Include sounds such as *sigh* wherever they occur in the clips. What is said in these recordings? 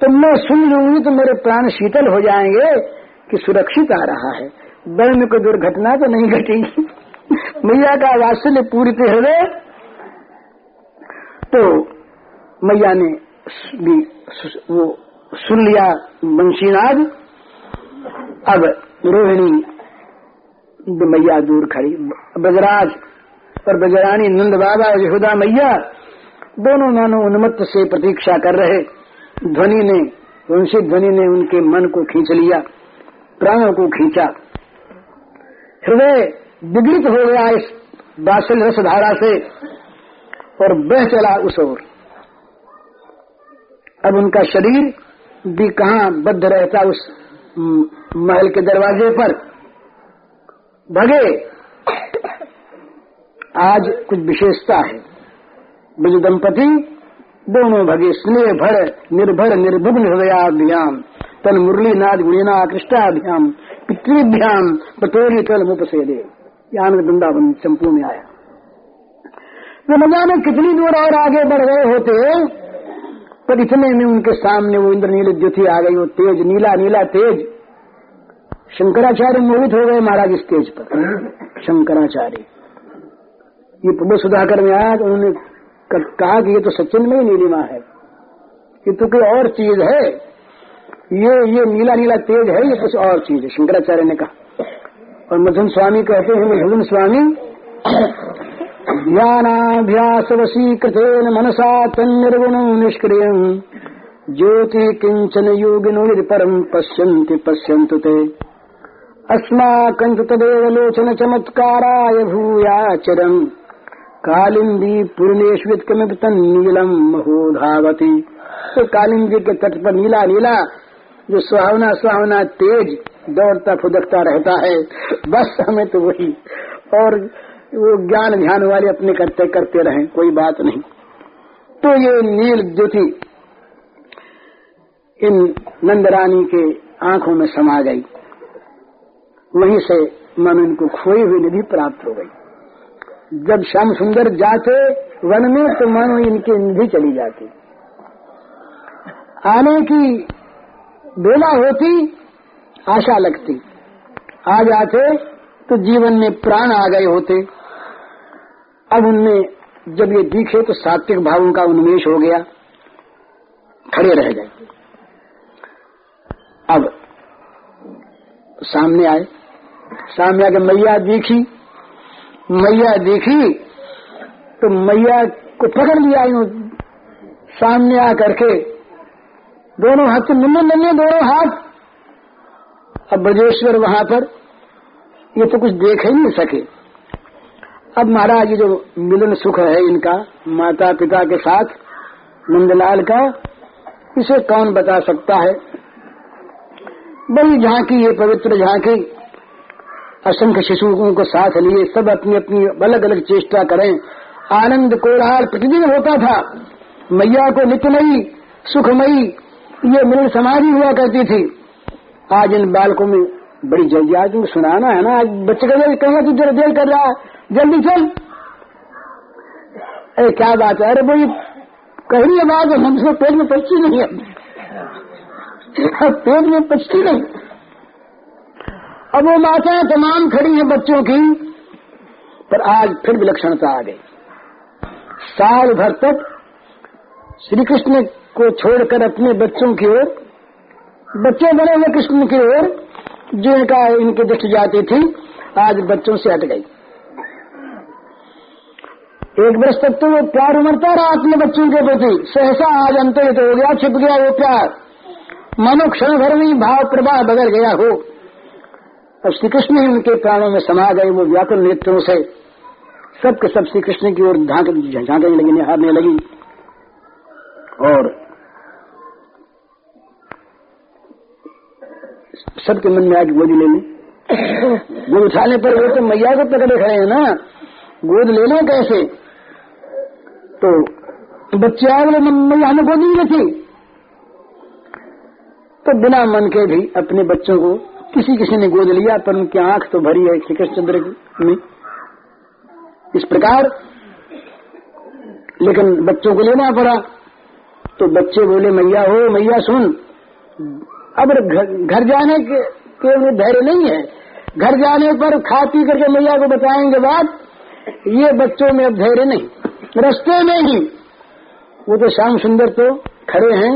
तो मैं सुन लूँगी तो मेरे प्राण शीतल हो जाएँगे कि सुरक्षित आ रहा है। बल में कोई दुर्घटना तो नहीं घटेगी। *laughs* मैया का वात्सल्य पूरी हृदय तो मैया ने भी वो सुन लिया बंशीनाद। अब रोहिणी मैया दूर खड़ी। बजराज और बजरानी नंद बाबा यशोदा मैया दोनों मानो उन्मत्त से प्रतीक्षा कर रहे। ध्वनि ने वंशित ध्वनि ने उनके मन को खींच लिया, प्राणों को खींचा। हृदय विगलित हो गया इस बासल रस धारा से और बह चला उस ओर। अब उनका शरीर भी कहा बद्ध रहता उस महल के दरवाजे पर। भगे, आज कुछ विशेषता है। ब्रज दंपति दोनों भगे स्नेह भर, निर्भर निर्भुग्न हृदयाभ्याम तन मुरली नाद गुणीना कृष्णाभ्याम पितृभ्याम पटोरी तल मुप से दे आनंद वृंदावन चंपू में आया। वे न जाने कितनी दूर और आगे बढ़ गए होते, पर इतने में उनके सामने वो इंद्रनील द्युति आ गई, वो तेज, नीला नीला तेज। शंकराचार्य मोहित हो गए महाराज इस तेज पर। शंकराचार्य। ये प्रभु सुधाकर में आया तो उन्होंने कहा कि ये तो सचिन में ही नीलिमा है। ये तो कोई और चीज़ है। ये ये नीला नीला तेज है, ये कुछ और चीज़ है। शंकराचार्य ने कहा। और मधुन स्वामी कहते हैं मधुन स्वामी ध्यानाभ्यास वशीकृतेन मनसा तन्निर्गुण निष्क्रिय ज्योति किंचन योगिनो यदि परम पश्यन्ति, पश्यन्तु ते। अस्माकं तदेव लोचन चमत्काराय भूयाचरम्। कालिंदी पूर्णेश्वित कमित नीलम महो धावती तो कालिंदी के तट पर नीला नीला जो सुहावना सुहावना तेज दौड़ता फुदकता रहता है, बस हमें तो वही। और वो ज्ञान ध्यान वाले अपने करते करते रहे, कोई बात नहीं। तो ये नील ज्योति इन नंदरानी के आँखों में समा गई। वहीं से मन इनको खोई हुई निधि प्राप्त हो गई। जब श्याम सुंदर जाते वन में तो मानो इनकी निधि चली जाती। आने की बेला होती, आशा लगती। आ जाते तो जीवन में प्राण आ गए होते। अब उनमें, जब ये दिखे तो सात्विक भावों का उन्मेष हो गया। खड़े रह गए। अब सामने आए। सामने आके मैया दिखी। मैया देखी तो मैया को पकड़ लिया यूँ सामने आ करके दोनों हाथ से नन्हे नन्हे दोनों हाथ। अब ब्रजेश्वर वहाँ पर, ये तो कुछ देख ही नहीं सके। अब महाराज, ये जो मिलन सुख है इनका माता पिता के साथ, नंदलाल का, इसे कौन बता सकता है? बड़ी झांकी, ये पवित्र झांकी। असंख्य शिशुओं को साथ लिए, सब अपनी अपनी अलग अलग चेष्टा करें। आनंद कोलाहल प्रतिदिन होता था। मैया को नित्यमयी, सुखमयी, ये मिलन समाधि हुआ करती थी। आज इन बालकों में बड़ी जल्दी, आज तुमको सुनाना है ना, आज बच्चे का कहेंगे तू जरा देर कर रहा है? जल्दी चल। अरे क्या बात है? अरे बोली कही आवाज़ हमसे पेट में पचती नहीं है। पेट में पचती नहीं। अब वो माताएँ तमाम खड़ी हैं बच्चों की, पर आज फिर विलक्षणता आ गई। साल भर तक श्री कृष्ण को छोड़कर अपने बच्चों की ओर, बच्चे बने हुए कृष्ण की ओर जिनका इनकी दृष्टि जाती थी, आज बच्चों से हट गई। एक वर्ष तक तो वो प्यार उमरता रहा अपने बच्चों के प्रति। सहसा आज अंतरित हो गया, छिप गया वो प्यार। मनो क्षण भर में भाव प्रवाह बदल गया हो। अब श्री कृष्ण ही उनके प्राणों में समा गए, वो व्याकुल नेत्रों से सब के सब श्री कृष्ण की ओर झांकने लगी, निहारने लगी। और सबके मन में आज गोद ले ली। गोद उठाने पर वो तो मैया को पकड़े खड़े हैं ना। गोद लेना कैसे? तो बच्चे आए बोले मैया हमें गोद नहीं थी तो बिना मन के भी अपने बच्चों को किसी किसी ने गोद लिया पर उनकी आँख तो भरी है श्री कृष्णचंद्र में। इस प्रकार लेकिन बच्चों को लेना पड़ा। तो बच्चे बोले मैया हो मैया सुन। अब घर जाने के, धैर्य नहीं है। घर जाने पर खा पी करके मैया को बताएँगे बात ये बच्चों में अब धैर्य नहीं। रस्ते में ही। वो तो श्याम सुंदर तो खड़े हैं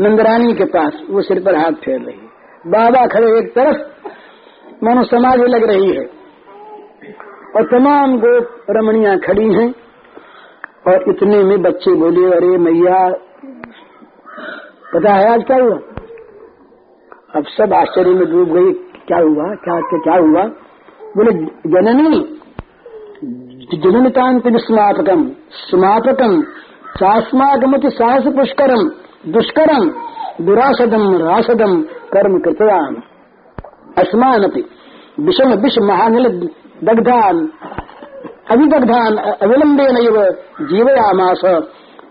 नंदरानी के पास वो सिर पर हाथ फेर रही बाबा खड़े एक तरफ़ मानो समाधि लग रही है। और तमाम गोप रमणिया खड़ी हैं और इतने में बच्चे बोले अरे मैया पता है आज क्या हुआ? अब सब आश्चर्य में डूब गई क्या हुआ? क्या क्या, क्या हुआ? बोले जननी जननितांत स्मापकम स्मापकम सास्मागमति साहस पुष्करम दुष्करम दुरासदम रासदम कर्म कृतवान। अस्मानति विषम विष महानिल दग्धान। अविदग्धान अविलंबे नव जीवयामास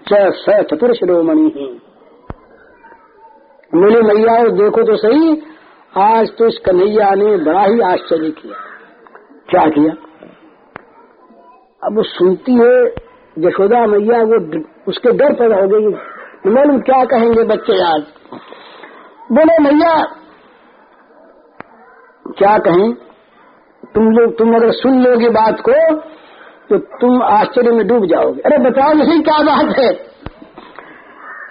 च चतुर्शिरोमणि। मिले मैया देखो तो सही, आज तो इस कन्हैया ने बड़ा ही आश्चर्य किया। क्या किया? अब वो सुनती है, यशोदा मैया, वो उसके डर पैदा हो गई। मालूम क्या कहेंगे बच्चे आज? बोले मैया क्या कहें? तुम लोग, तुम अगर सुन लोगे बात को तो तुम आश्चर्य में डूब जाओगे। अरे, बताओ नहीं, क्या बात है?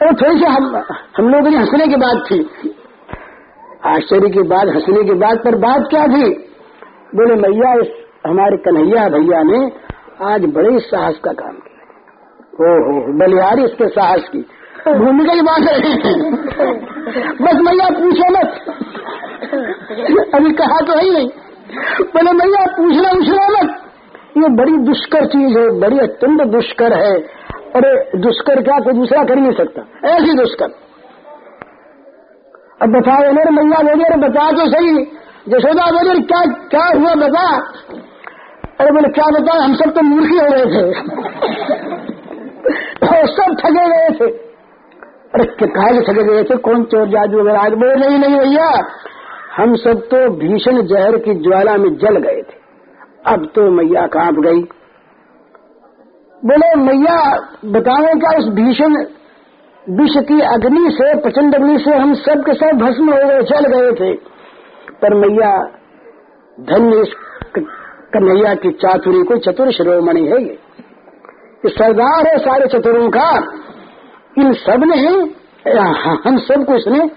अरे, थोड़ी सी हम हम लोगों ने हंसने की बात थी। आश्चर्य की बात, हंसने की बात, पर बात क्या थी? बोले मैया इस हमारे कन्हैया भैया ने आज बड़े साहस का काम किया हो। बलिहारी इसके साहस की। भूमिका की बात है बस मैया, पूछो मत। अभी कहा तो है ही नहीं। बोले, मैया, पूछना उछना मत। ये बड़ी दुष्कर चीज़ है, बड़ी अत्यंत दुष्कर है। अरे, दुष्कर क्या कोई दूसरा कर नहीं सकता। ऐसी दुष्कर। अब बताओ अरे मैया, बोले अरे बता तो सही। जशोदा, बोले क्या क्या हुआ, बता। अरे, बोले, क्या बता हम सब तो मूर्खी हो रहे थे। *laughs* सब ठगे गए थे। अरे कहा ठगे गए थे कौन चोर जादू वगैरह आज बोले, नहीं नहीं भैया। हम सब तो भीषण जहर की ज्वाला में जल गए थे। अब तो मैया काँप गई। बोले, मैया, बताओ क्या उस भीषण विष की अग्नि से, प्रचंड अग्नि से हम सब के सब भस्म हो गए चल गए थे? पर मैया, धन्य इस कन्हैया की चातुरी को चतुर शिरोमणि है ये सरदार है सारे चतुरों का। इन सबने हम सबको इसने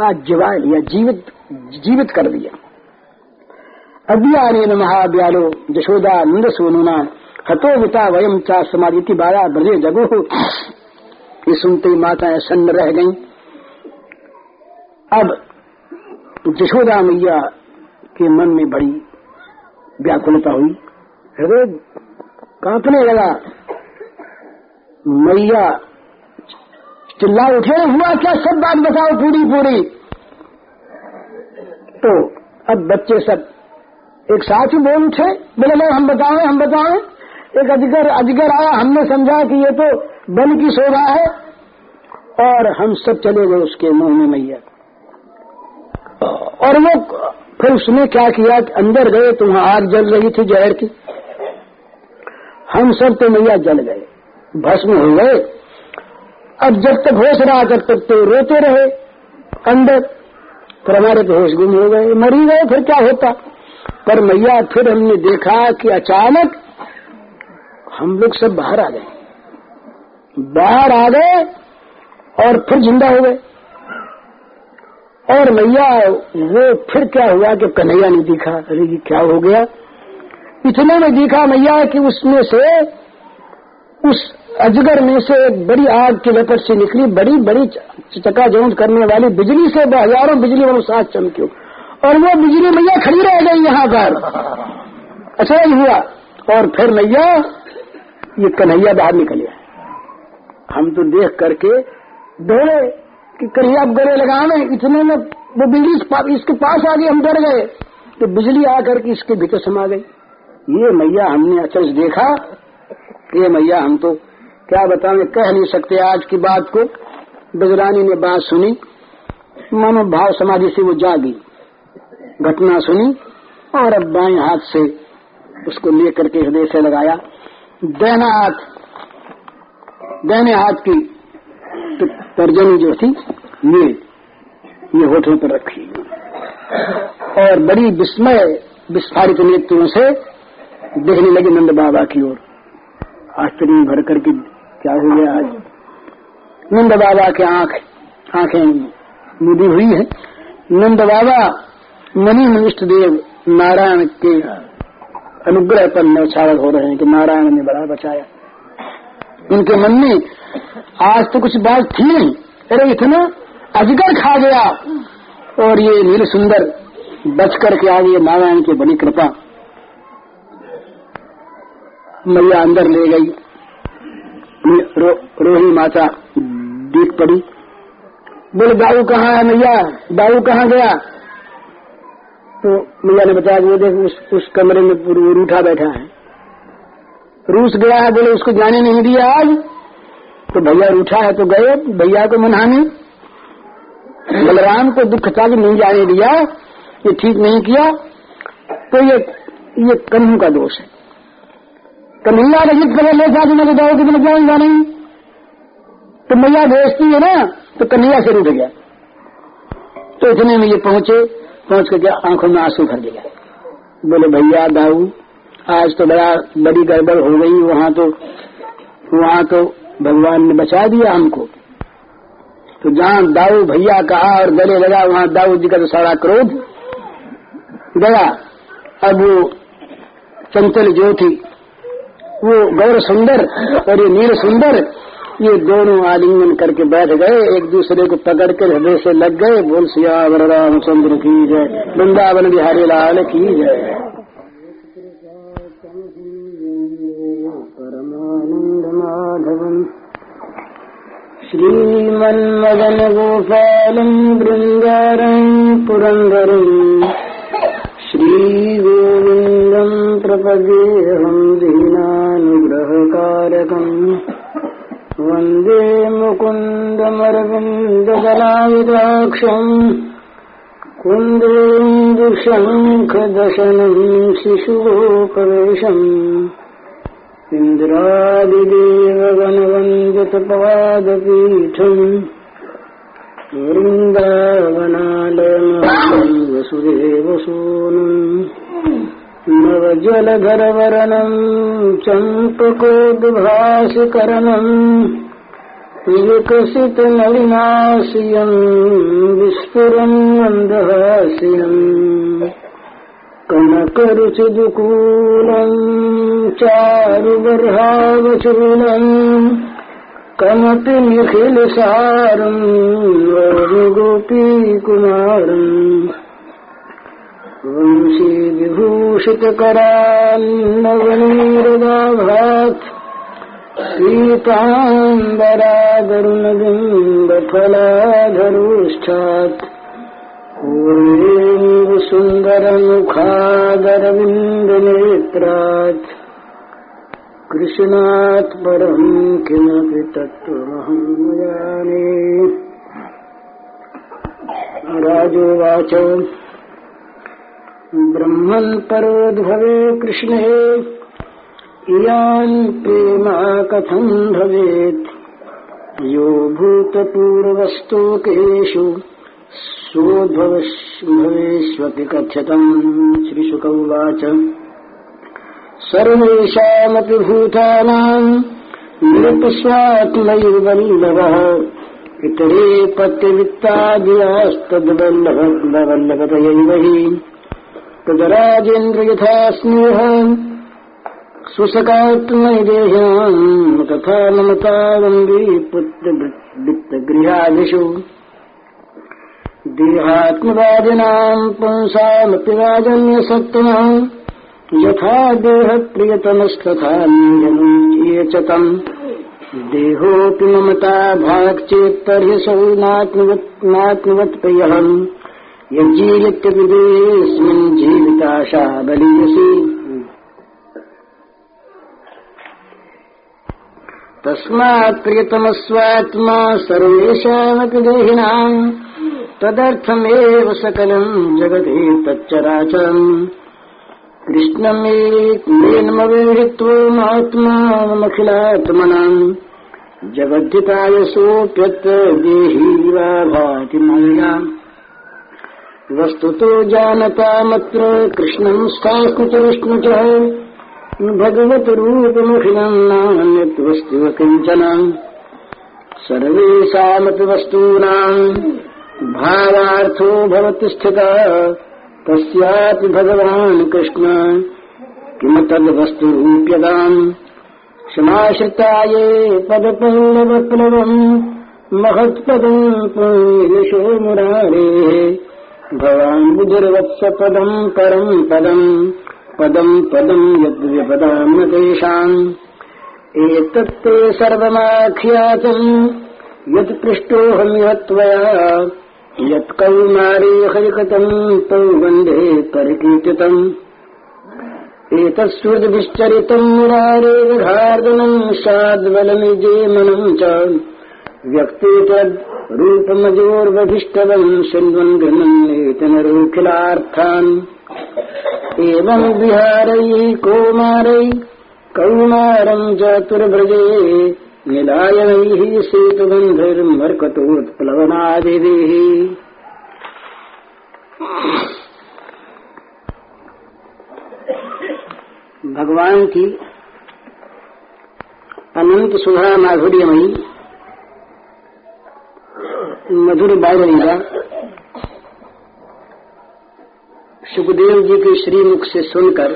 जिवा लिया जीवित जीवित कर दिया। अज्ञान महाव्यालो जशोदा नंद सोनुना, हतो विता वयम चा समाधि बारा ब्रजे जगो। ये सुनते ही माताएँ सन्न रह गईं। अब जशोदा मैया के मन में बड़ी व्याकुलता हुई। हृदय कांपने लगा। मैया चिल्ला उठे, हुआ क्या? सब बात बताओ पूरी पूरी। तो अब बच्चे सब एक साथ ही बोल उठे, बोले, लो, हम बताएँ हम बताएँ। एक अजगर अजगर आया, हमने समझा कि ये तो बन की शोभा है, और हम सब चले गए उसके मुँह में मैया। और वो फिर उसने क्या किया कि अंदर गए तो वहाँ आग जल रही थी जहर की। हम सब तो मैया जल गए, भस्म हो गए अब जब तक होश रहा तब तक तो रोते रहे, अंदर, फिर हमारे तो होश गुम हो गए, मरी गए, फिर क्या होता? पर मैया, फिर हमने देखा कि अचानक हम लोग सब बाहर आ गए। बाहर आ गए और फिर ज़िंदा हो गए। और मैया, वो फिर क्या हुआ कि कन्हैया ने दिखा, अरे क्या हो गया? इतने में दिखा मैया कि उसमें से उस अजगर में से एक बड़ी आग की लपट से निकली, बड़ी बड़ी चकाचौंध करने वाली बिजली से हज़ारों बिजली वालों साथ चमकी। और वो बिजली मैया खड़ी रह गई यहाँ पर। अच्छा ही हुआ। और फिर मैया ये कन्हैया बाहर निकल हम तो देख करके दौड़े कि कन्हैया गले लगाने, इतने में वो बिजली इसके पास आ गई, हम डर गए। तो बिजली आकर के इसके भीतर समा गई। ये मैया हमने अचल देखा, ये मैया हम तो क्या बताएँ? कह नहीं सकते आज की बात को। बजरानी ने बात सुनी। मानो भाव समाधि से वो जागी। घटना सुनी और अब बाएँ हाथ से उसको लेकर के हृदय से लगाया। दैना हाथ दैने हाथ की तर्जनी जो थी, ये ये होठों पर रखी। और बड़ी विस्मय, विस्फारित नेत्रों से देखने लगे नंद बाबा की ओर। आश्चर्य भर करके क्या हो गया आज? नंद बाबा के आँख, आँखें मुदी हुई है। नंद बाबा मनी मनिष्ठ देव, नारायण के अनुग्रह पर नौछावर हो रहे हैं कि नारायण ने बड़ा बचाया। उनके मन में आज तो कुछ बात थी नहीं। अरे इतना अजगर खा गया। और ये नील सुंदर बच करके आ गई नारायण की बड़ी कृपा। मैया अंदर ले गई। रो, रोही माता देख पड़ी। बोले बाबू कहाँ है मैया? बाबू कहाँ गया? तो मैया ने बताया वो देख उस, उस कमरे में रूठा बैठा है। रूस गया है बोले उसको जाने नहीं दिया आज? तो भैया रूठा है तो गए भैया को मनाने। बलराम को दुख था कि नहीं जाने दिया ये ठीक नहीं किया। तो ये ये कन्हू का दोष है। कन्हैया ने जिद पहले ले जाके मैं जाओ कि जाऊँगा नहीं तो मैया भेजती है ना तो कन्हैया से रूठ गया। तो इतने में ये पहुँचे, पहुँच करके आँखों में आँसू भर दिया। बोले, भैया, दाऊ, आज तो बड़ा, बड़ी गड़बड़ हो गई, वहाँ तो वहाँ तो भगवान ने बचा दिया हमको। तो जहाँ दाऊ भैया कहा और गले लगा, वहाँ दाऊ जी का तो सारा क्रोध गया। अब वो चंचल जो थी वो गौर सुंदर और ये नील सुंदर, ये दोनों आलिंगन करके बैठ गए, एक दूसरे को पकड़ कर हृदय से लग गए, बोल सिया रामचंद्र की जय, वृंदावन बिहारी लाल की जय। परमानंद माधवम श्रीमन्मदन गोपालम वृंदारं पुरन्दरम्। श्रीगोविन्दं हं दीनानुग्रहकारकम्। वन्दे मुकुन्दमरविन्द दलाविक्षम् शिशुगोपवेशम्। शिशुकविशम् इन्द्रादिदेववनवन्द वसुदेवसूनम्। नवजलधरवरणम् चम्पकोद्भासिकरणम् विकसितनलिनाशियम् विस्फुरन् मन्दहास्यम् कनकरुचिदुकूलम् चारुबर्हावचूलम् कमपि निखिलसारम् गोपीकुमारम् वंशीविभूषितकरान्नवनीरदाभात् पीताम्बरागरुणबिम्बफलाधरोष्ठात् पूर्वेन्दुसुन्दरमुखादरविन्दनेत्रात् कृष्णात् परम् किमपि तत्त्वमहम् जाने राजोवाच। ब्रह्मन् परोद्भवे कृष्णे। इयान् प्रेमा कथम् भवेत्? यो भूतपूर्वस्तोकेषु सोद्भवेष्वपि कथ्यतम् श्रीशुक उवाच सर्वेषामपि भूतानाम् निरपस्वात्मैर्वल्लभः पितरे पत्यवित्तादियास्तद्वल्लभवल्लभतयैव हि। तदराजेन्द्र यथा स्नेह सुसकात्मैदेह्याम् तथा ममतावन्दी पुत्रवित्तगृहादिषु देहात्मवादिनाम् पुंसामपि राजन्यसत्त्वम् यथा देहप्रियतमस्तथा ये च तम् देहोऽपि ममता चेत् तर्हि सौ नात्मवत् देहेऽस्मिन् जीविताशा बलीयसी तस्मात् प्रियतमस्वात्मा सर्वेषामपि देहिनाम् तदर्थमेव सकलम् जगति तच्चराचरम्। कृष्णमेन्मवेहित्वमात्मानमखिलात्मनाम् जगद्धितायसोऽप्यत्र देही वा भाति मया वस्तुतो जानतामत्र कृष्णम् स्थास्मृतविष्णु च भगवतरूपमखिलम् नान्यत्वस्तिव किंचन। सर्वेषामपि वस्तूनाम् भावार्थो भवति स्थितः। तस्यापि भगवान् कृष्ण किम तद्वस्तुरूप्यताम् समाश्रिताये पदपल्लवप्लवम् महत्पदम् पुण्यशो मुरारेः। भवान् बुधिर्वत्सपदम् परम् पदम् पदम् पदम् यद्व्यपदाम् न तेषाम् एतत्ते सर्वमाख्यातम् यत्पृष्टोऽहम् यत्त्वया यत्कौमारे हरिकतम् तौ वंदे परिकीर्तितम्। एतत्सुहृद्भिश्चरितम् मुरारेर्घार्दनम् साद्वलमिजे मनम् च। व्यक्ते तद्रूपमजोर्वधिष्ठवम् शृण्वन् गृह्णन्नेतनरोखिलार्थान् एवम् विहारैः कौमारै कौमारम् चतुर्भ्रजे निलायनैः सेतुबन्धिर्मर्कतोत्प्लवनादिभिः। भगवान की अनंत सुधा माधुर्यमयी मधुर बाललीला सुखदेव जी के श्रीमुख से सुनकर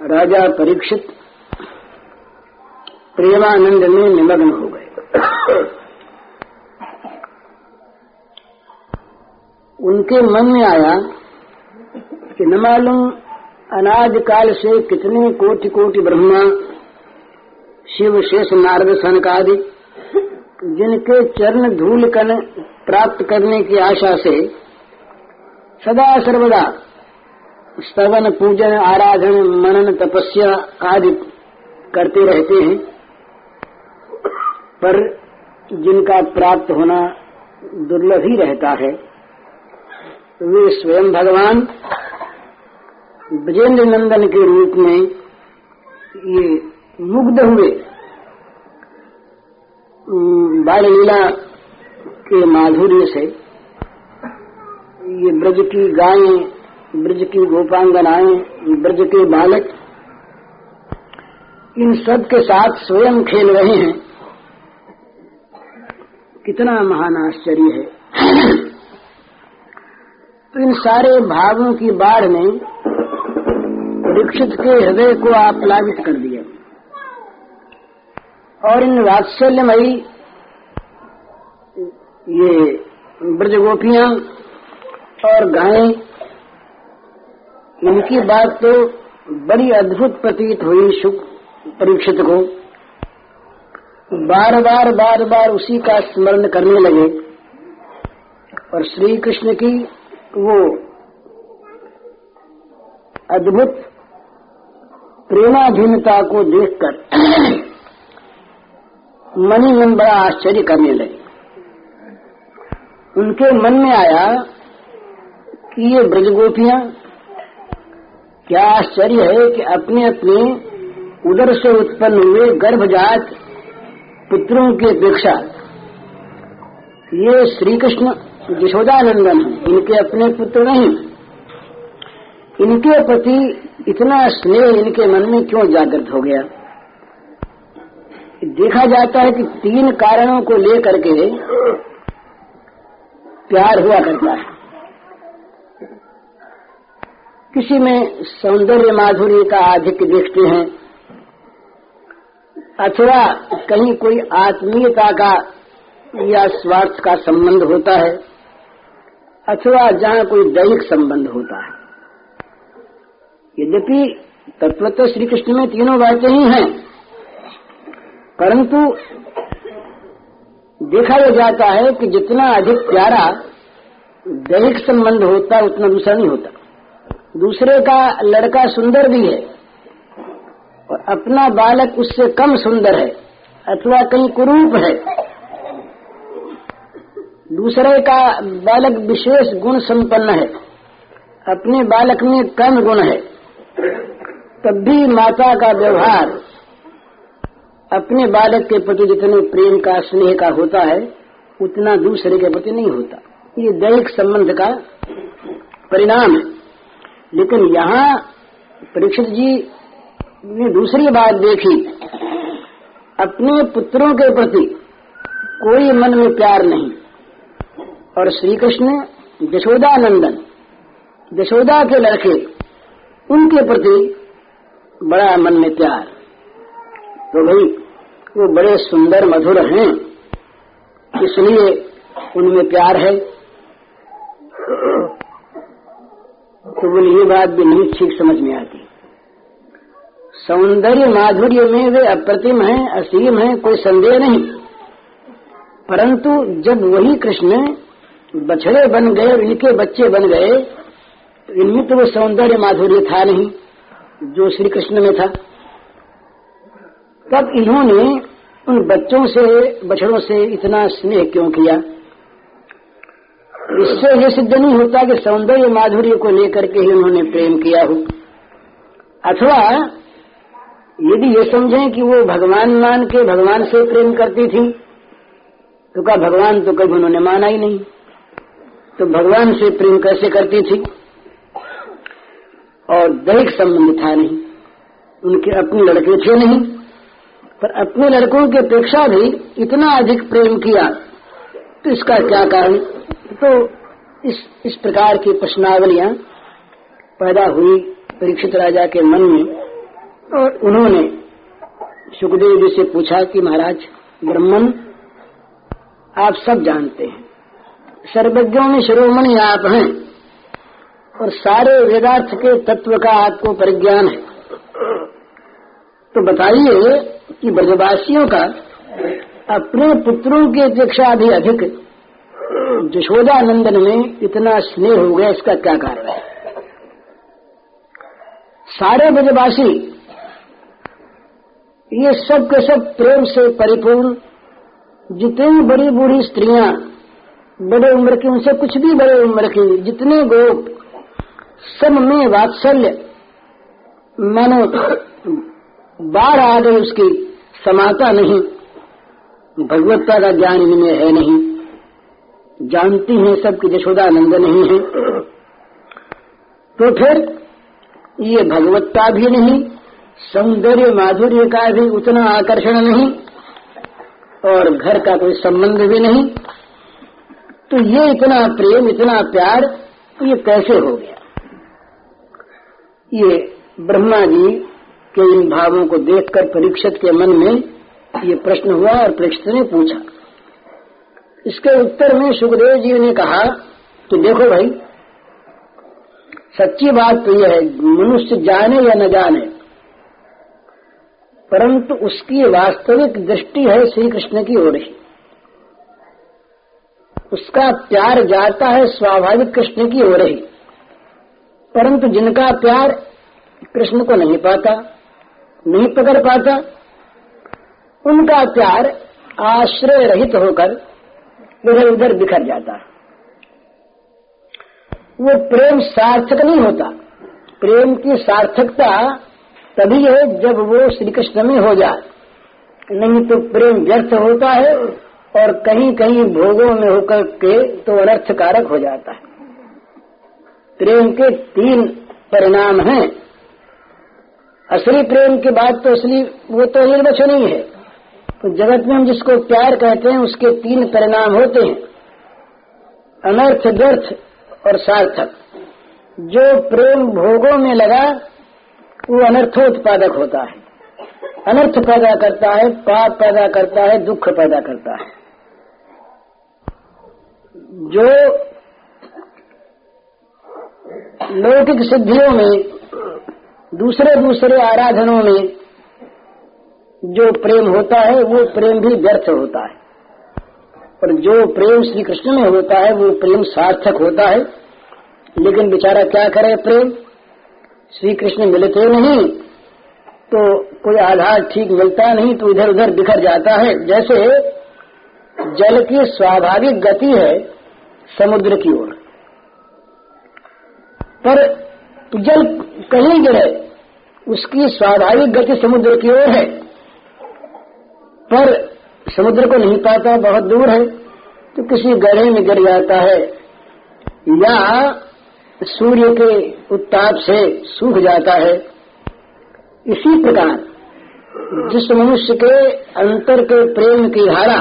राजा परीक्षित प्रेमानंद में निमग्न हो गए। उनके मन में आया कि न मालूम अनाज काल से कितने कोटि कोटि ब्रह्मा, शिव शेष नारद सनक आदि जिनके चरण धूल कन प्राप्त करने की आशा से सदा सर्वदा स्तवन, पूजन, आराधन, मनन, तपस्या आदि करते रहते हैं। पर जिनका प्राप्त होना दुर्लभ ही रहता है वे स्वयं भगवान ब्रजेंद्र नंदन के रूप में ये मुग्ध हुए। बाल लीला के माधुर्य से ये ब्रज की गायें, ब्रज की गोपांगनाएँ, ब्रज के बालक, इन सब के साथ स्वयं खेल रहे हैं। कितना महान आश्चर्य है। *clears throat* तो इन सारे भावों की बाढ़ ने दीक्षित के हृदय को आप्लावित कर दिया। और इन वात्सल्यमयी ये ब्रज गोपियाँ और गायें, इनकी बात तो बड़ी अद्भुत प्रतीत हुई सुख परीक्षित को। बार बार बार बार उसी का स्मरण करने लगे और श्री कृष्ण की वो अद्भुत प्रेमाधीनता को देखकर मनी मन बड़ा आश्चर्य करने लगे। उनके मन में आया कि ये ब्रजगोपियाँ, क्या आश्चर्य है कि अपने अपने उदर से उत्पन्न हुए गर्भजात पुत्रों की अपेक्षा ये श्री कृष्ण यशोदानंदन है। इनके अपने पुत्र नहीं। इनके प्रति इतना स्नेह इनके मन में क्यों जागृत हो गया? देखा जाता है कि तीन कारणों को लेकर के प्यार हुआ करता है। किसी में सौंदर्य माधुर्य का आधिक्य देखते हैं। अथवा कहीं कोई आत्मीयता का या स्वार्थ का संबंध होता है, अथवा जहाँ कोई दैहिक संबंध होता है। यद्यपि तत्वतः श्री कृष्ण में तीनों बातें ही हैं परंतु देखा यह जाता है कि जितना अधिक प्यारा दैहिक संबंध होता है उतना दूसरा नहीं होता। दूसरे का लड़का सुंदर भी है, और अपना बालक उससे कम सुंदर है, अथवा कहीं कुरूप है। दूसरे का बालक विशेष गुण संपन्न है, अपने बालक में कम गुण है, तब भी माता का व्यवहार अपने बालक के प्रति जितने प्रेम का, स्नेह का होता है, उतना दूसरे के प्रति नहीं होता। ये दैहिक संबंध का परिणाम है। लेकिन यहाँ परीक्षित जी ने दूसरी बात देखी। अपने पुत्रों के प्रति कोई मन में प्यार नहीं। और श्री कृष्ण यशोदा नंदन यशोदा के लड़के, उनके प्रति बड़ा मन में प्यार। तो भाई, वो बड़े सुंदर, मधुर हैं। इसलिए उनमें प्यार है। तो बोले ये बात भी नहीं ठीक समझ में आती। सौंदर्य माधुर्य में वे अप्रतिम हैं, असीम हैं, कोई संदेह नहीं। परंतु जब वही कृष्ण बछड़े बन गए और इनके बच्चे बन गए तो इनमें तो वो सौंदर्य माधुर्य था नहीं, जो श्री कृष्ण में था। तब इन्होंने उन बच्चों से, बछड़ों से इतना स्नेह क्यों किया? इससे ये सिद्ध नहीं होता कि सौंदर्य माधुर्य को लेकर के ही उन्होंने प्रेम किया हो। अथवा यदि ये समझें कि वो भगवान मान के भगवान से प्रेम करती थी तो क्या भगवान तो कभी उन्होंने माना ही नहीं। तो भगवान से प्रेम कैसे करती थी? और दैहिक संबंध था नहीं। उनके अपने लड़के थे नहीं। पर अपने लड़कों की अपेक्षा भी इतना अधिक प्रेम किया तो इसका क्या कारण? तो इस इस प्रकार की प्रश्नावलियाँ पैदा हुई परीक्षित राजा के मन में, और उन्होंने सुखदेव जी से पूछा कि महाराज ब्रह्मन आप सब जानते हैं, सर्वज्ञों में शिरोमणि आप हैं, और सारे वेदार्थ के तत्व का आपको परिज्ञान है। तो बताइए कि ब्रजवासियों का अपने पुत्रों की अपेक्षा भी अधिक जशोदा नंदन में इतना स्नेह हो गया, इसका क्या कारण है? सारे ब्रजवासी ये सब के सब प्रेम से परिपूर्ण, जितनी बड़ी बूढ़ी स्त्रियाँ, बड़े उम्र की, उनसे कुछ भी बड़े उम्र की, जितने गोप, सब में वात्सल्य, मानो बाढ़ आ गई उसकी समाता नहीं, भगवत्ता का ज्ञान इनमें है नहीं। जानती हैं सब कि यशोदानंद नहीं है। तो फिर ये भगवत्ता भी नहीं, सौंदर्य माधुर्य का भी उतना आकर्षण नहीं, और घर का कोई संबंध भी नहीं। तो ये इतना प्रेम, इतना प्यार, ये कैसे हो गया? ये ब्रह्मा जी के इन भावों को देखकर परीक्षित के मन में ये प्रश्न हुआ और परीक्षित ने पूछा। इसके उत्तर में सुखदेव जी ने कहा कि देखो भाई, सच्ची बात तो यह है, मनुष्य जाने या न जाने, परंतु उसकी वास्तविक दृष्टि है श्री कृष्ण की ओर ही। उसका प्यार जाता है स्वाभाविक कृष्ण की ओर ही, परंतु जिनका प्यार कृष्ण को नहीं पाता नहीं पकड़ पाता। उनका प्यार आश्रय रहित होकर इधर उधर बिखर जाता। वो प्रेम सार्थक नहीं होता। प्रेम की सार्थकता तभी है जब वो श्री कृष्ण में हो जाए। नहीं तो प्रेम व्यर्थ होता है और कहीं कहीं भोगों में होकर के तो अनर्थकारक हो जाता है। प्रेम के तीन परिणाम हैं। असली प्रेम के बाद तो असली, वो तो निर्वचन ही है। तो जगत में हम जिसको प्यार कहते हैं, उसके तीन परिणाम होते हैं। अनर्थ, व्यर्थ और सार्थक। जो प्रेम भोगों में लगा, वो अनर्थोत्पादक होता है। अनर्थ पैदा करता है, पाप पैदा करता है, दुख पैदा करता है। जो लौकिक सिद्धियों में दूसरे दूसरे आराधनों में जो प्रेम होता है, वो प्रेम भी व्यर्थ होता है। और जो प्रेम श्री कृष्ण में होता है, वो प्रेम सार्थक होता है। लेकिन बेचारा क्या करे प्रेम? श्री कृष्ण मिलते नहीं तो कोई आधार ठीक मिलता नहीं तो इधर उधर बिखर जाता है। जैसे जल की स्वाभाविक गति है समुद्र की ओर। पर जल कहीं गिरे उसकी स्वाभाविक गति समुद्र की ओर है। पर समुद्र को नहीं पाता, बहुत दूर है तो किसी गढ़े में गिर जाता है, या सूर्य के उत्ताप से सूख जाता है। इसी प्रकार, जिस मनुष्य के अंतर के प्रेम की धारा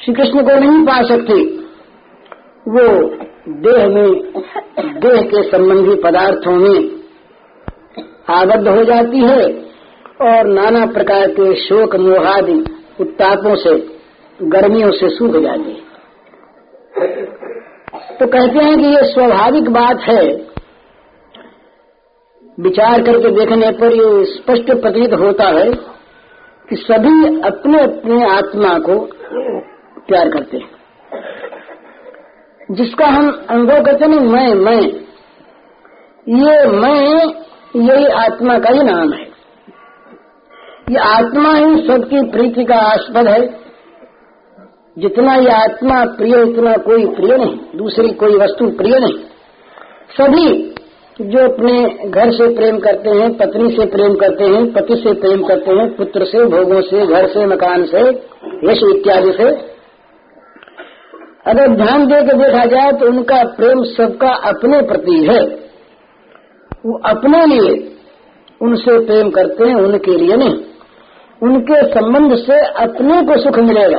श्री कृष्ण को नहीं पा सकती, वो देह में, देह के संबंधी पदार्थों में आबद्ध हो जाती है और नाना प्रकार के शोक, मोहादि, उत्तापों से, गर्मियों से सूख जाती है। तो कहते हैं कि ये स्वाभाविक बात है। विचार करके देखने पर ये स्पष्ट प्रतीत होता है कि सभी अपने अपने आत्मा को प्यार करते हैं। जिसका हम अनुभव करते हैं मैं मैं। ये मैं, यही आत्मा का ही नाम है। ये आत्मा ही सबकी प्रीति का आस्पद है। जितना ये आत्मा प्रिय, उतना कोई प्रिय नहीं। दूसरी कोई वस्तु प्रिय नहीं। सभी जो अपने घर से प्रेम करते हैं, पत्नी से प्रेम करते हैं, पति से प्रेम करते हैं, पुत्र से, भोगों से, घर से, मकान से, यश इत्यादि से अगर ध्यान दे के देखा जाए तो उनका प्रेम सबका अपने प्रति है। वो अपने लिए उनसे प्रेम करते हैं, उनके लिए नहीं। उनके संबंध से अपने को सुख मिलेगा।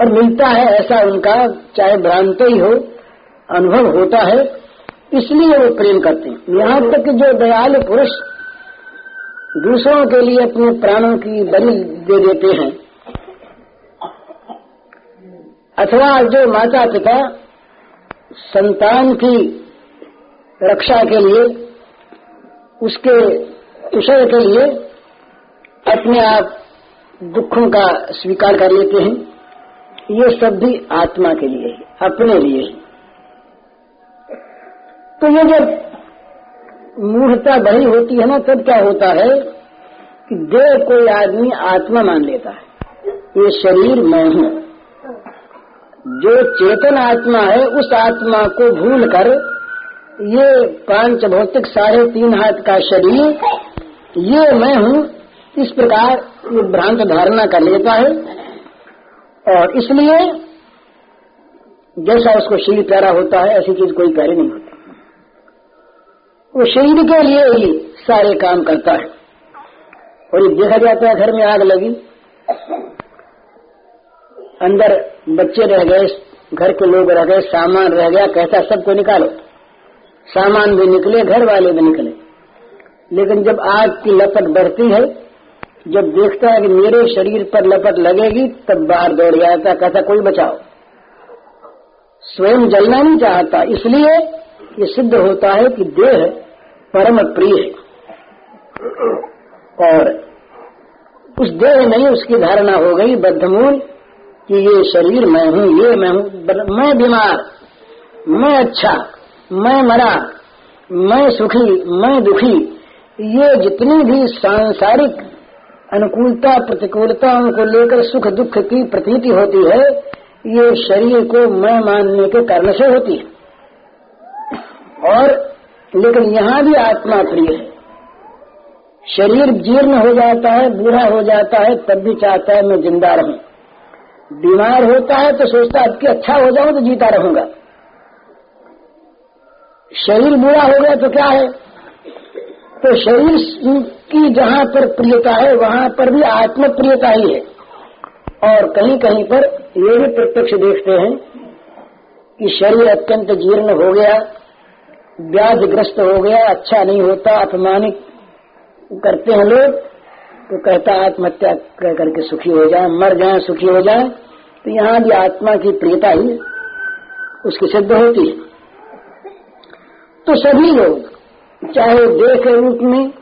और मिलता है ऐसा उनका, चाहे भ्रांत ही हो, अनुभव होता है, इसलिए वो प्रेम करते हैं। यहाँ तक जो दयालु पुरुष दूसरों के लिए अपने प्राणों की बलि दे देते हैं अथवा जो माता पिता संतान की रक्षा के लिए, उसके विषय के लिए अपने आप दुखों का स्वीकार कर लेते हैं, ये सब भी आत्मा के लिए ही, अपने लिए ही। तो ये जब मूढ़ता बड़ी होती है ना, तब क्या होता है कि देह कोई आदमी आत्मा मान लेता है। ये शरीर मैं हूँ। जो चेतन आत्मा है, उस आत्मा को भूल कर ये पाँच भौतिक साढ़े तीन हाथ का शरीर, ये मैं हूँ, इस प्रकार ये भ्रांत धारणा कर लेता है। और इसलिए जैसा उसको शरीर प्यारा होता है, ऐसी चीज़ कोई प्यारी नहीं होती। वो शरीर के लिए ही सारे काम करता है। और ये देखा जाता है, घर में आग लगी। अंदर बच्चे रह गए, घर के लोग रह गए, सामान रह गया, कहता, सबको निकालो। सामान भी निकले, घर वाले भी निकले। लेकिन जब आग की लपट बढ़ती है, जब देखता है कि मेरे शरीर पर लपट लगेगी, तब बाहर दौड़ जाता कहता, कोई बचाओ। स्वयं जलना नहीं चाहता, इसलिए ये सिद्ध होता है कि देह परम प्रिय है। और उस देह नहीं उसकी धारणा हो गई, बद्धमूल। कि ये शरीर मैं हूँ, ये मैं हूँ मैं बीमार, मैं अच्छा मैं मरा, मैं सुखी, मैं दुखी, ये जितनी भी सांसारिक अनुकूलता प्रतिकूलताओं को लेकर सुख दुख की प्रतीति होती है, ये शरीर को मैं मानने के कारण से होती है। और लेकिन यहाँ भी आत्मा प्रिय है। शरीर जीर्ण हो जाता है, बूढ़ा हो जाता है, तब भी चाहता है मैं ज़िंदा रहूँ। बीमार होता है तो सोचता है कि अच्छा हो जाऊँ तो जीता रहूँगा। शरीर बुरा हो गया तो क्या है? तो शरीर की जहाँ पर प्रियता है, वहाँ पर भी आत्म प्रियता ही है। और कहीं कहीं पर ये भी प्रत्यक्ष देखते हैं कि शरीर अत्यंत जीर्ण हो गया, व्याधिग्रस्त हो गया अच्छा नहीं होता, अपमानित करते हैं लोग। तो कहता, आत्महत्या कर करके सुखी हो जाए, मर जाए, सुखी हो जाए तो यहाँ भी आत्मा की प्रियता ही उसकी सिद्ध होती है। तो सभी लोग, चाहे देह के रूप में,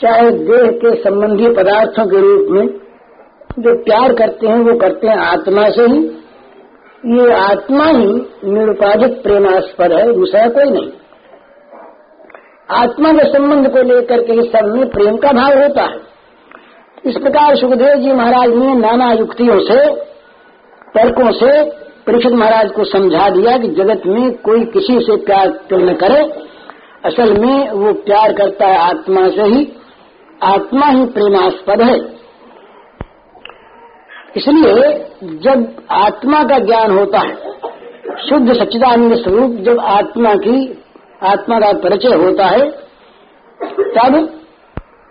चाहे देह के संबंधी पदार्थों के रूप में, जो प्यार करते हैं, वो करते हैं आत्मा से ही। ये आत्मा ही निरुपाधिक प्रेमास्पद है, दूसरा कोई नहीं। आत्मा के संबंध को लेकर के इस सब में प्रेम का भाव होता है। इस प्रकार सुखदेव जी महाराज ने नाना युक्तियों से, तर्कों से परीक्षित महाराज को समझा दिया कि जगत में कोई किसी से प्यार न करे। असल में वो प्यार करता है आत्मा से ही। आत्मा ही प्रेमास्पद है। इसलिए जब आत्मा का ज्ञान होता है, शुद्ध सच्चिदानंद स्वरूप जब आत्मा की, आत्मा का परिचय होता है, तब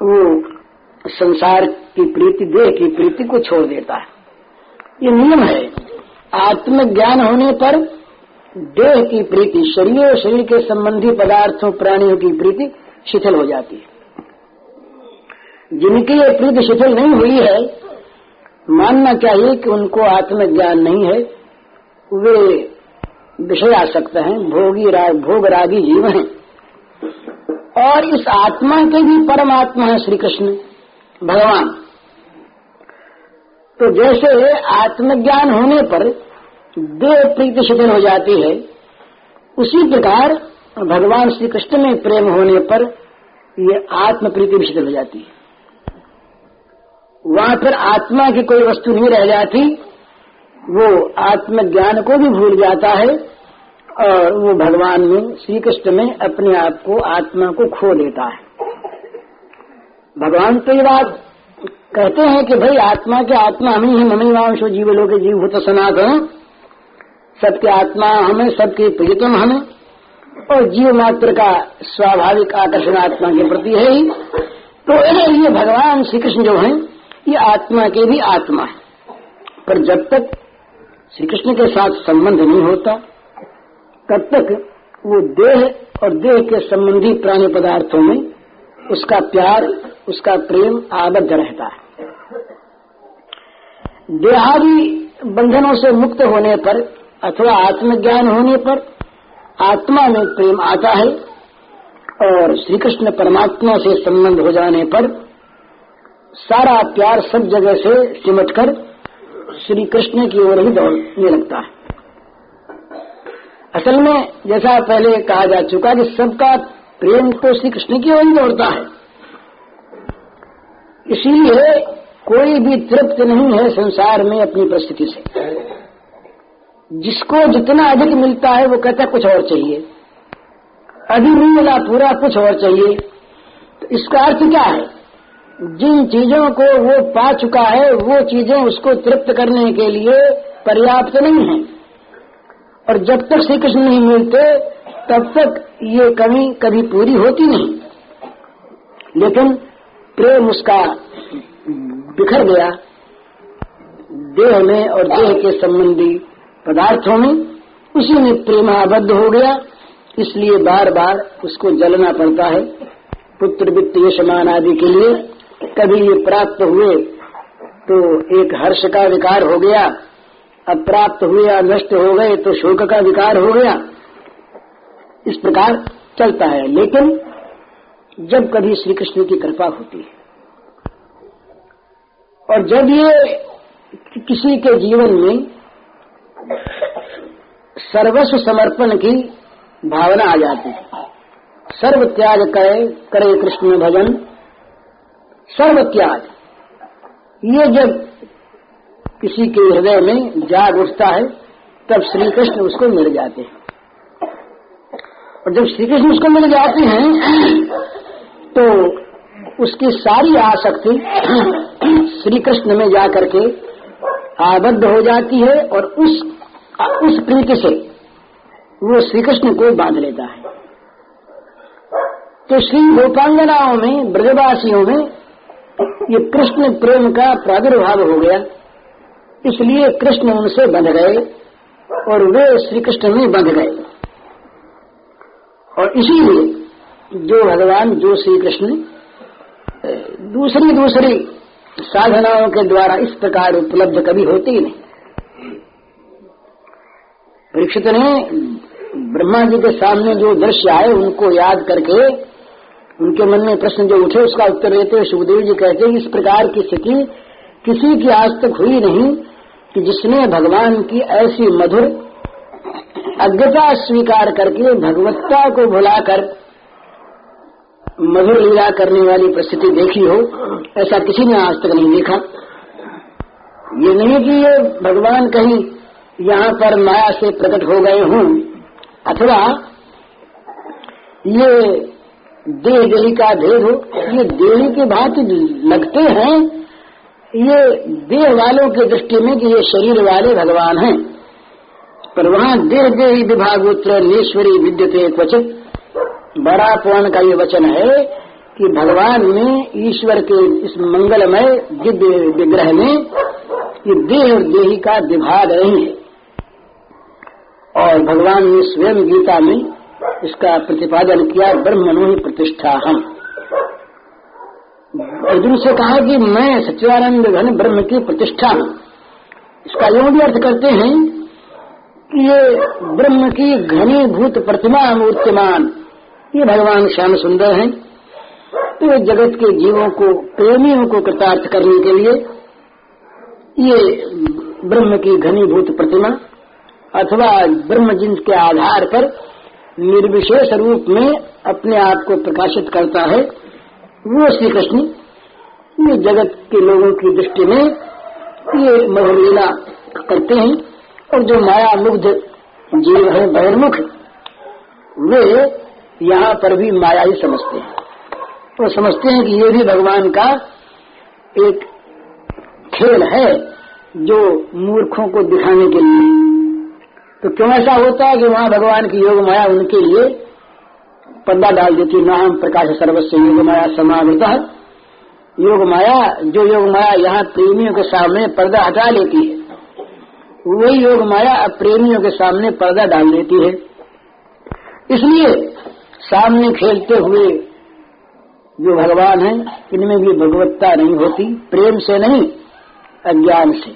वो संसार की प्रीति देह की प्रीति को छोड़ देता है। ये नियम है। आत्मज्ञान होने पर देह की प्रीति, शरीर और शरीर के संबंधी पदार्थों, प्राणियों की प्रीति शिथिल हो जाती है। जिनकी ये प्रीति शिथिल नहीं हुई है, मानना चाहिए कि उनको आत्मज्ञान नहीं है। वे विषय आ सकते हैं, भोगी राग भोग रागी जीव हैं। और इस आत्मा के भी परमात्मा है श्री कृष्ण भगवान। तो जैसे आत्मज्ञान होने पर देह प्रीति शिथिल हो जाती है, उसी प्रकार भगवान श्री कृष्ण में प्रेम होने पर ये आत्म प्रीति भी शिथिल हो जाती है। वहाँ पर आत्मा की कोई वस्तु नहीं रह जाती, वो आत्मज्ञान को भी भूल जाता है और वो भगवान में श्री कृष्ण में अपने आप को, आत्मा को खो देता है। भगवान तो ये बात कहते हैं कि भाई आत्मा के आत्मा हम ही ममी वांशो जीव लोग जीव भूत सनातन। सबके आत्मा हमें सबके प्रियतम हमें और जीव मात्र का स्वाभाविक आकर्षण आत्मा के प्रति है ही। तो ये भगवान श्री कृष्ण जो है, ये आत्मा के भी आत्मा है। पर जब तक श्री कृष्ण के साथ संबंध नहीं होता, तब तक वो देह और देह के संबंधी प्राणी पदार्थों में उसका प्यार, उसका प्रेम आबद्ध रहता है। देहादि बंधनों से मुक्त होने पर अथवा आत्मज्ञान होने पर आत्मा में प्रेम आता है और श्री कृष्ण परमात्मा से संबंध हो जाने पर सारा प्यार सब जगह से सिमटकर श्री कृष्ण की ओर ही दौड़ने लगता है। असल में जैसा पहले कहा जा चुका कि सबका प्रेम तो श्री कृष्ण की ओर ही दौड़ता है। इसीलिए कोई भी तृप्त नहीं है संसार में अपनी परिस्थिति से। जिसको जितना अधिक मिलता है, वो कहता है, कुछ और चाहिए। अभी नहीं मिला पूरा कुछ और चाहिए। तो इसका अर्थ क्या है? जिन चीज़ों को वो पा चुका है, वो चीज़ें उसको तृप्त करने के लिए पर्याप्त नहीं है। और जब तक श्री कृष्ण नहीं मिलते, तब तक ये कमी कभी पूरी होती नहीं। लेकिन प्रेम उसका बिखर गया। देह में और देह के संबंधी पदार्थों में उसी में प्रेमाबद्ध हो गया। इसलिए बार बार उसको जलना पड़ता है। पुत्र वित्त यशमान आदि के लिए कभी ये प्राप्त हुए तो एक हर्ष का विकार हो गया। अब प्राप्त हुए या नष्ट हो गए तो शोक का विकार हो गया। इस प्रकार चलता है। लेकिन जब कभी श्री कृष्ण की कृपा होती है और जब ये किसी के जीवन में सर्वस्व समर्पण की भावना आ जाती है, सर्व त्याग करे करे कृष्ण भजन, सर्व त्याग। ये जब किसी के हृदय में जाग उठता है, तब श्री कृष्ण उसको मिल जाते हैं। और जब श्री कृष्ण उसको मिल जाते हैं तो उसकी सारी आसक्ति *clears throat* श्री कृष्ण में जाकर के आबद्ध हो जाती है और उस उस प्रीति से वो श्री कृष्ण को बाँध लेता है। तो श्री गोपांगनाओं में, ब्रजवासियों में ये कृष्ण प्रेम का प्रादुर्भाव हो गया। इसलिए कृष्ण उनसे बंध गए और वे श्री कृष्ण में बंध गए। और इसीलिए जो भगवान, जो श्री कृष्ण दूसरी दूसरी साधनाओं के द्वारा इस प्रकार उपलब्ध कभी होती ही नहीं। परीक्षित ने ब्रह्मा जी के सामने जो दृश्य आए, उनको याद करके उनके मन में प्रश्न जो उठे, उसका उत्तर देते हुए सुखदेव जी कहते हैं, इस प्रकार की स्थिति किसी की आज तक हुई नहीं कि जिसने भगवान की ऐसी मधुर अज्ञता स्वीकार करके भगवत्ता को भुलाकर मधुर लीला करने वाली परिस्थिति देखी हो, ऐसा किसी ने आज तक नहीं देखा। ये नहीं कि ये भगवान कहीं यहाँ पर माया से प्रकट हो गए हों, अथवा ये देह देही का भेद हो, ये देही के भांति लगते हैं, ये देह वालों की दृष्टि में कि ये शरीर वाले भगवान हैं। पर वहाँ देह देही विभागोत्र, नीश्वरी विद्यते क्वचित बड़ा पुराण का ये वचन है कि भगवान ने ईश्वर के इस मंगलमय दिव्य विग्रह में ये देह और देही का विभाग नहीं है। और भगवान ने स्वयं गीता में इसका प्रतिपादन किया, ब्रह्मणु ही प्रतिष्ठा हम अर्जुन से कहा कि मैं सच्चिदानंद घन ब्रह्म की प्रतिष्ठा हूँ। इसका योग भी अर्थ करते हैं कि ये ब्रह्म की घनीभूत प्रतिमा मूर्तिमान ये भगवान श्याम सुंदर हैं। तो ये जगत के जीवों को, प्रेमियों को कृतार्थ करने के लिए ये ब्रह्म की घनीभूत प्रतिमा अथवा ब्रह्म जिन के आधार पर निर्विशेष रूप में अपने आप को प्रकाशित करता है, वो श्री कृष्ण ये जगत के लोगों की दृष्टि में ये मधुलीला करते हैं और जो माया मुग्ध जीव है, बहिर्मुख, वे यहाँ पर भी माया ही समझते हैं। वो समझते हैं कि ये भी भगवान का एक खेल है जो मूर्खों को दिखाने के लिए। तो क्यों ऐसा होता है कि वहाँ भगवान की योग माया उनके लिए पर्दा डाल देती न हम प्रकाश सर्वस्व योग माया समावृत। योग माया, जो योग माया यहाँ प्रेमियों के सामने पर्दा हटा लेती है, वही योग माया अब प्रेमियों के सामने पर्दा डाल देती है। इसलिए सामने खेलते हुए जो भगवान है, इनमें भी भगवत्ता नहीं होती, प्रेम से नहीं, अज्ञान से।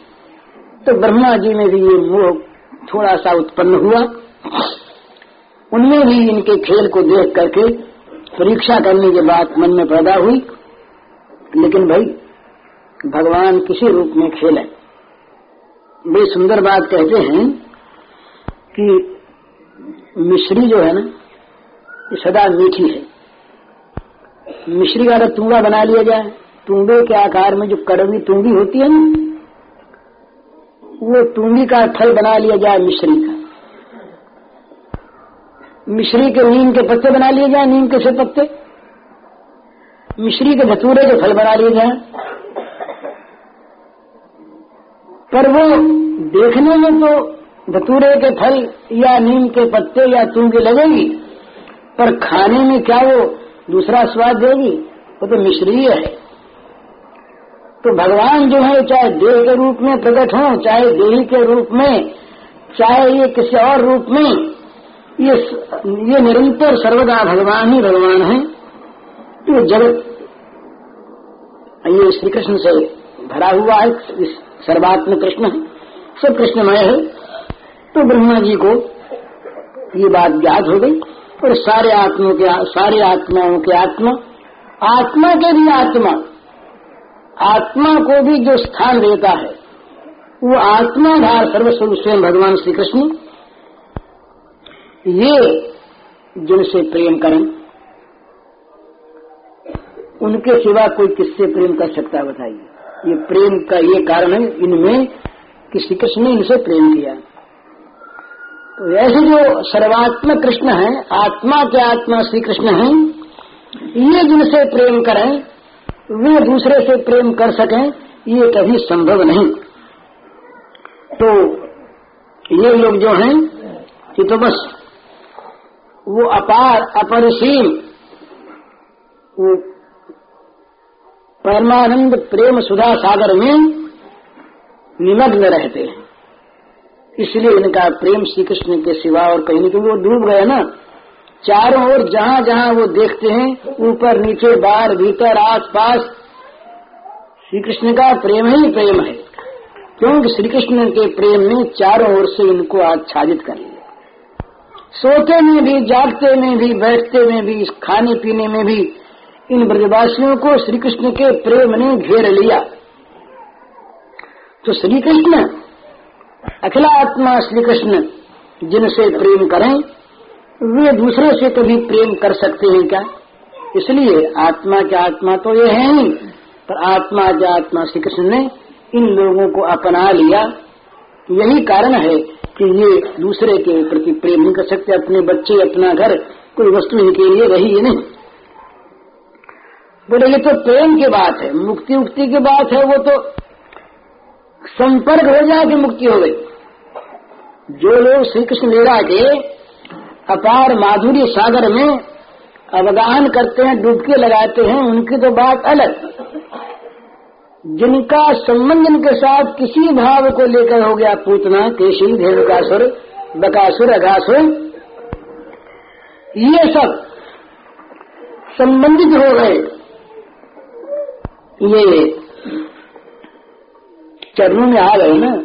तो ब्रह्मा जी में भी ये मोह थोड़ा सा उत्पन्न हुआ। उनमें भी इनके खेल को देख करके परीक्षा करने के बाद मन में पैदा हुई। लेकिन भाई, भगवान किसी रूप में खेले बड़ी सुंदर बात कहते हैं कि मिश्री जो है ना ये सदा मीठी है। मिश्री का तुंगा बना लिया जाए, तुंगे के आकार में जो कड़वी तुंगी होती है ना, वो टूँगी का फल बना लिया जाए मिश्री का। मिश्री के नीम के पत्ते बना लिए जाए, नीम के से पत्ते। मिश्री के धतूरे के फल बना लिए जाए। पर वो देखने में तो धतूरे के फल या नीम के पत्ते या तूँगी लगेगी। पर खाने में क्या वो दूसरा स्वाद देगी? वो तो मिश्री है। तो भगवान जो है, चाहे देह के रूप में प्रकट हो, चाहे देही के रूप में, चाहे ये किसी और रूप में, ये ये निरंतर सर्वदा भगवान ही भगवान है। तो जगत ये श्री कृष्ण से भरा हुआ है सर्वात्म कृष्ण है, सब कृष्णमय है तो ब्रह्मा जी को ये बात ज्ञात हो गई। और सारे आत्माओं के सारे आत्माओं के आत्मा आत्मा के भी आत्मा। आत्मा को भी जो स्थान देता है, वो आत्माधार सर्वस्व स्वयं भगवान श्री कृष्ण ये जिनसे प्रेम करें, उनके सिवा कोई किससे प्रेम कर सकता है बताइए। ये प्रेम का ये कारण है, इनमें कि श्री कृष्ण ने इनसे प्रेम किया। ऐसे जो सर्वात्मक कृष्ण है, आत्मा के आत्मा श्री कृष्ण है, ये जिनसे प्रेम करें, वे दूसरे से प्रेम कर सकें, ये कभी संभव नहीं। तो ये लोग जो हैं, कि तो बस वो अपार, अपरिसीम, वो परमानंद प्रेम सुधा सागर में निमग्न रहते हैं। इसलिए इनका प्रेम श्री कृष्ण के सिवा और कहीं नहीं, क्योंकि वो डूब गए ना। चारों ओर जहाँ जहाँ वो देखते हैं, ऊपर, नीचे, बाहर, भीतर आस पास श्री कृष्ण का प्रेम ही प्रेम है। क्योंकि श्री कृष्ण के प्रेम ने चारों ओर से इनको आच्छादित कर लिया। सोते में भी, जागते में भी, बैठते में भी खाने पीने में भी, इन ब्रजवासियों को श्री कृष्ण के प्रेम ने घेर लिया। तो श्री कृष्ण अखिला आत्मा श्री कृष्ण जिनसे प्रेम करें, वे दूसरे से कभी प्रेम कर सकते हैं क्या? इसलिए आत्मा के आत्मा तो ये है ही, पर आत्मा के आत्मा श्री कृष्ण ने इन लोगों को अपना लिया। यही कारण है कि ये दूसरे के प्रति प्रेम नहीं कर सकते, अपने बच्चे, अपना घर, कोई वस्तु इनके लिए रही ही नहीं। बोले, ये तो प्रेम की बात है मुक्ति उक्ति की बात है, वो तो संपर्क हो जाए कि मुक्ति हो गई। जो लोग श्री कृष्ण लीला के अपार माधुरी सागर में अवगान करते हैं, डुबकी लगाते हैं, उनकी तो बात अलग। जिनका संबंध इनके साथ किसी भाव को लेकर हो गया पूतना, केशी, धेनुकासुर, बकासुर, अघासुर, ये सब संबंधित हो गए। ये चरणों में आ गए ना।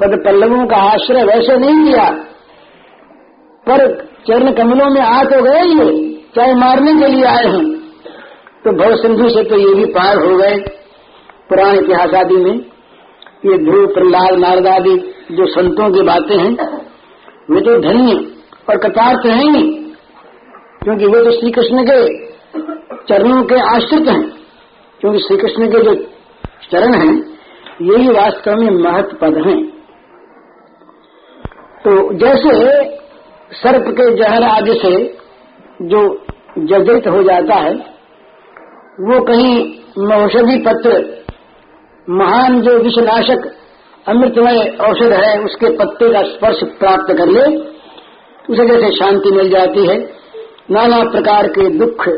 पद पल्लवों का आश्रय वैसे नहीं लिया। पर चरण कमलों में आ तो गए ये, चाहे मारने के लिए आए हैं। तो भव सिंधु से तो ये भी पार हो गए। पुराण इतिहास आदि में ये ध्रुव, प्रहलाद नारदादि जो संतों की बातें हैं, वे तो धन्य और कतार्थ हैं ही, क्योंकि वे तो श्री कृष्ण के चरणों के आश्रित हैं। क्योंकि श्री कृष्ण के जो चरण हैं, यही वास्तव में महत्व पद हैं। तो जैसे सर्प के जहर आदि से जो जर्जरित हो जाता है, वो कहीं औषधि पत्र, महान जो विषनाशक अमृतमय औषध है, उसके पत्ते का स्पर्श प्राप्त कर ले, उसे जैसे शांति मिल जाती है। नाना प्रकार के दुख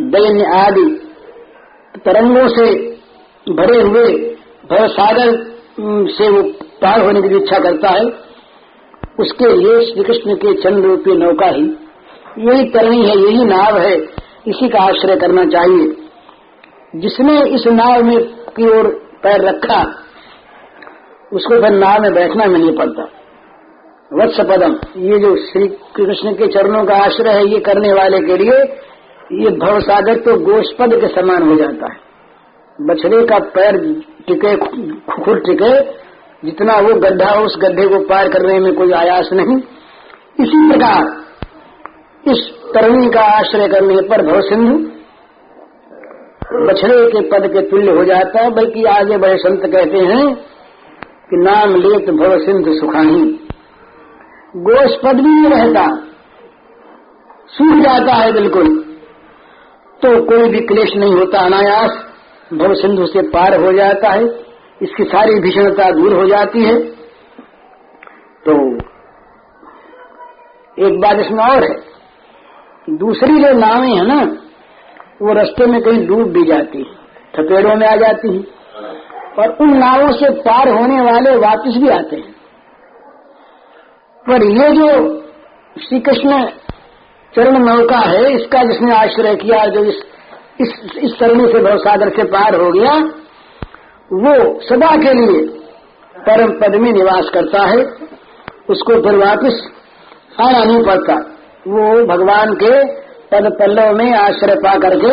दैन्य आदि तरंगों से भरे हुए भव सागर से वो पार होने की इच्छा करता है, उसके लिए श्री कृष्ण के चंद्र रूपी नौका ही। यही तरणी है, यही नाव है, इसी का आश्रय करना चाहिए। जिसने इस नाव में की ओर पैर रखा, उसको फिर नाव में बैठना में नहीं पड़ता। वत्स पदम, ये जो श्री कृष्ण के चरणों का आश्रय है, ये करने वाले के लिए, ये भवसागर तो गोष्पद के समान हो जाता है। बछड़े का पैर टिके, खुर टिके, जितना वो गड्ढा उस गड्ढे को पार करने में कोई आयास नहीं। इसी प्रकार इस तरणी का आश्रय करने पर भव सिंधु बछड़े के पद के तुल्य हो जाता है बल्कि आगे बड़े संत कहते हैं कि नाम लेत भव सिंधु सुखानी गोश पद भी नहीं रहता, सूख जाता है बिल्कुल तो कोई भी क्लेश नहीं होता अनायास। भव सिंधु से पार हो जाता है, इसकी सारी भीषणता दूर हो जाती है। तो एक बात इसमें और है, दूसरी जो नावें है ना, वो रास्ते में कहीं डूब भी जाती है, थपेड़ों में आ जाती है, और उन नावों से पार होने वाले वापस भी आते हैं। पर ये जो श्री कृष्ण चरण नौका है, इसका जिसने आश्रय किया, जो इस इस, तरह से भवसागर से पार हो गया वो सदा के लिए परम पद में निवास करता है उसको फिर वापिस आना नहीं पड़ता। वो भगवान के पद पल्लव में आश्रय पा करके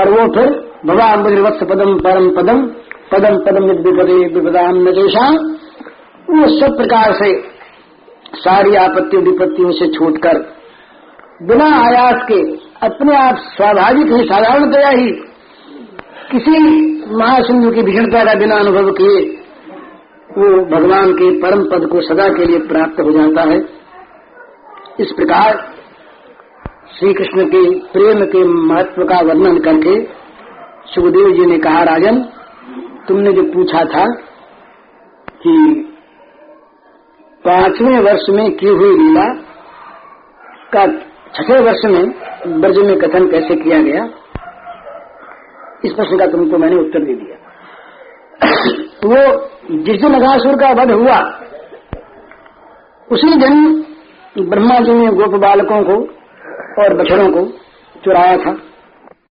और वो फिर भगवान वत्स पदम परम पदम पदम पदम विपदे विपदाम नजेशा वो सब प्रकार से सारी आपत्ति विपत्तियों से छूटकर बिना आयास के अपने आप स्वाभाविक ही साधारणतया ही। किसी महासिंधु की भीषणता का बिना अनुभव किए, वो भगवान के परम पद को सदा के लिए प्राप्त हो जाता है। इस प्रकार श्री कृष्ण के प्रेम के महत्व का वर्णन करके सुखदेव जी ने कहा, राजन, तुमने जो पूछा था कि पाँचवें वर्ष में की हुई लीला का छठे वर्ष में ब्रज में कथन कैसे किया गया, इस प्रश्न का तुमको मैंने उत्तर दे दिया। *coughs* वो जिस दिन अघासुर का वध हुआ, उसी दिन ब्रह्मा जी ने गोप बालकों को और बछड़ों को चुराया था।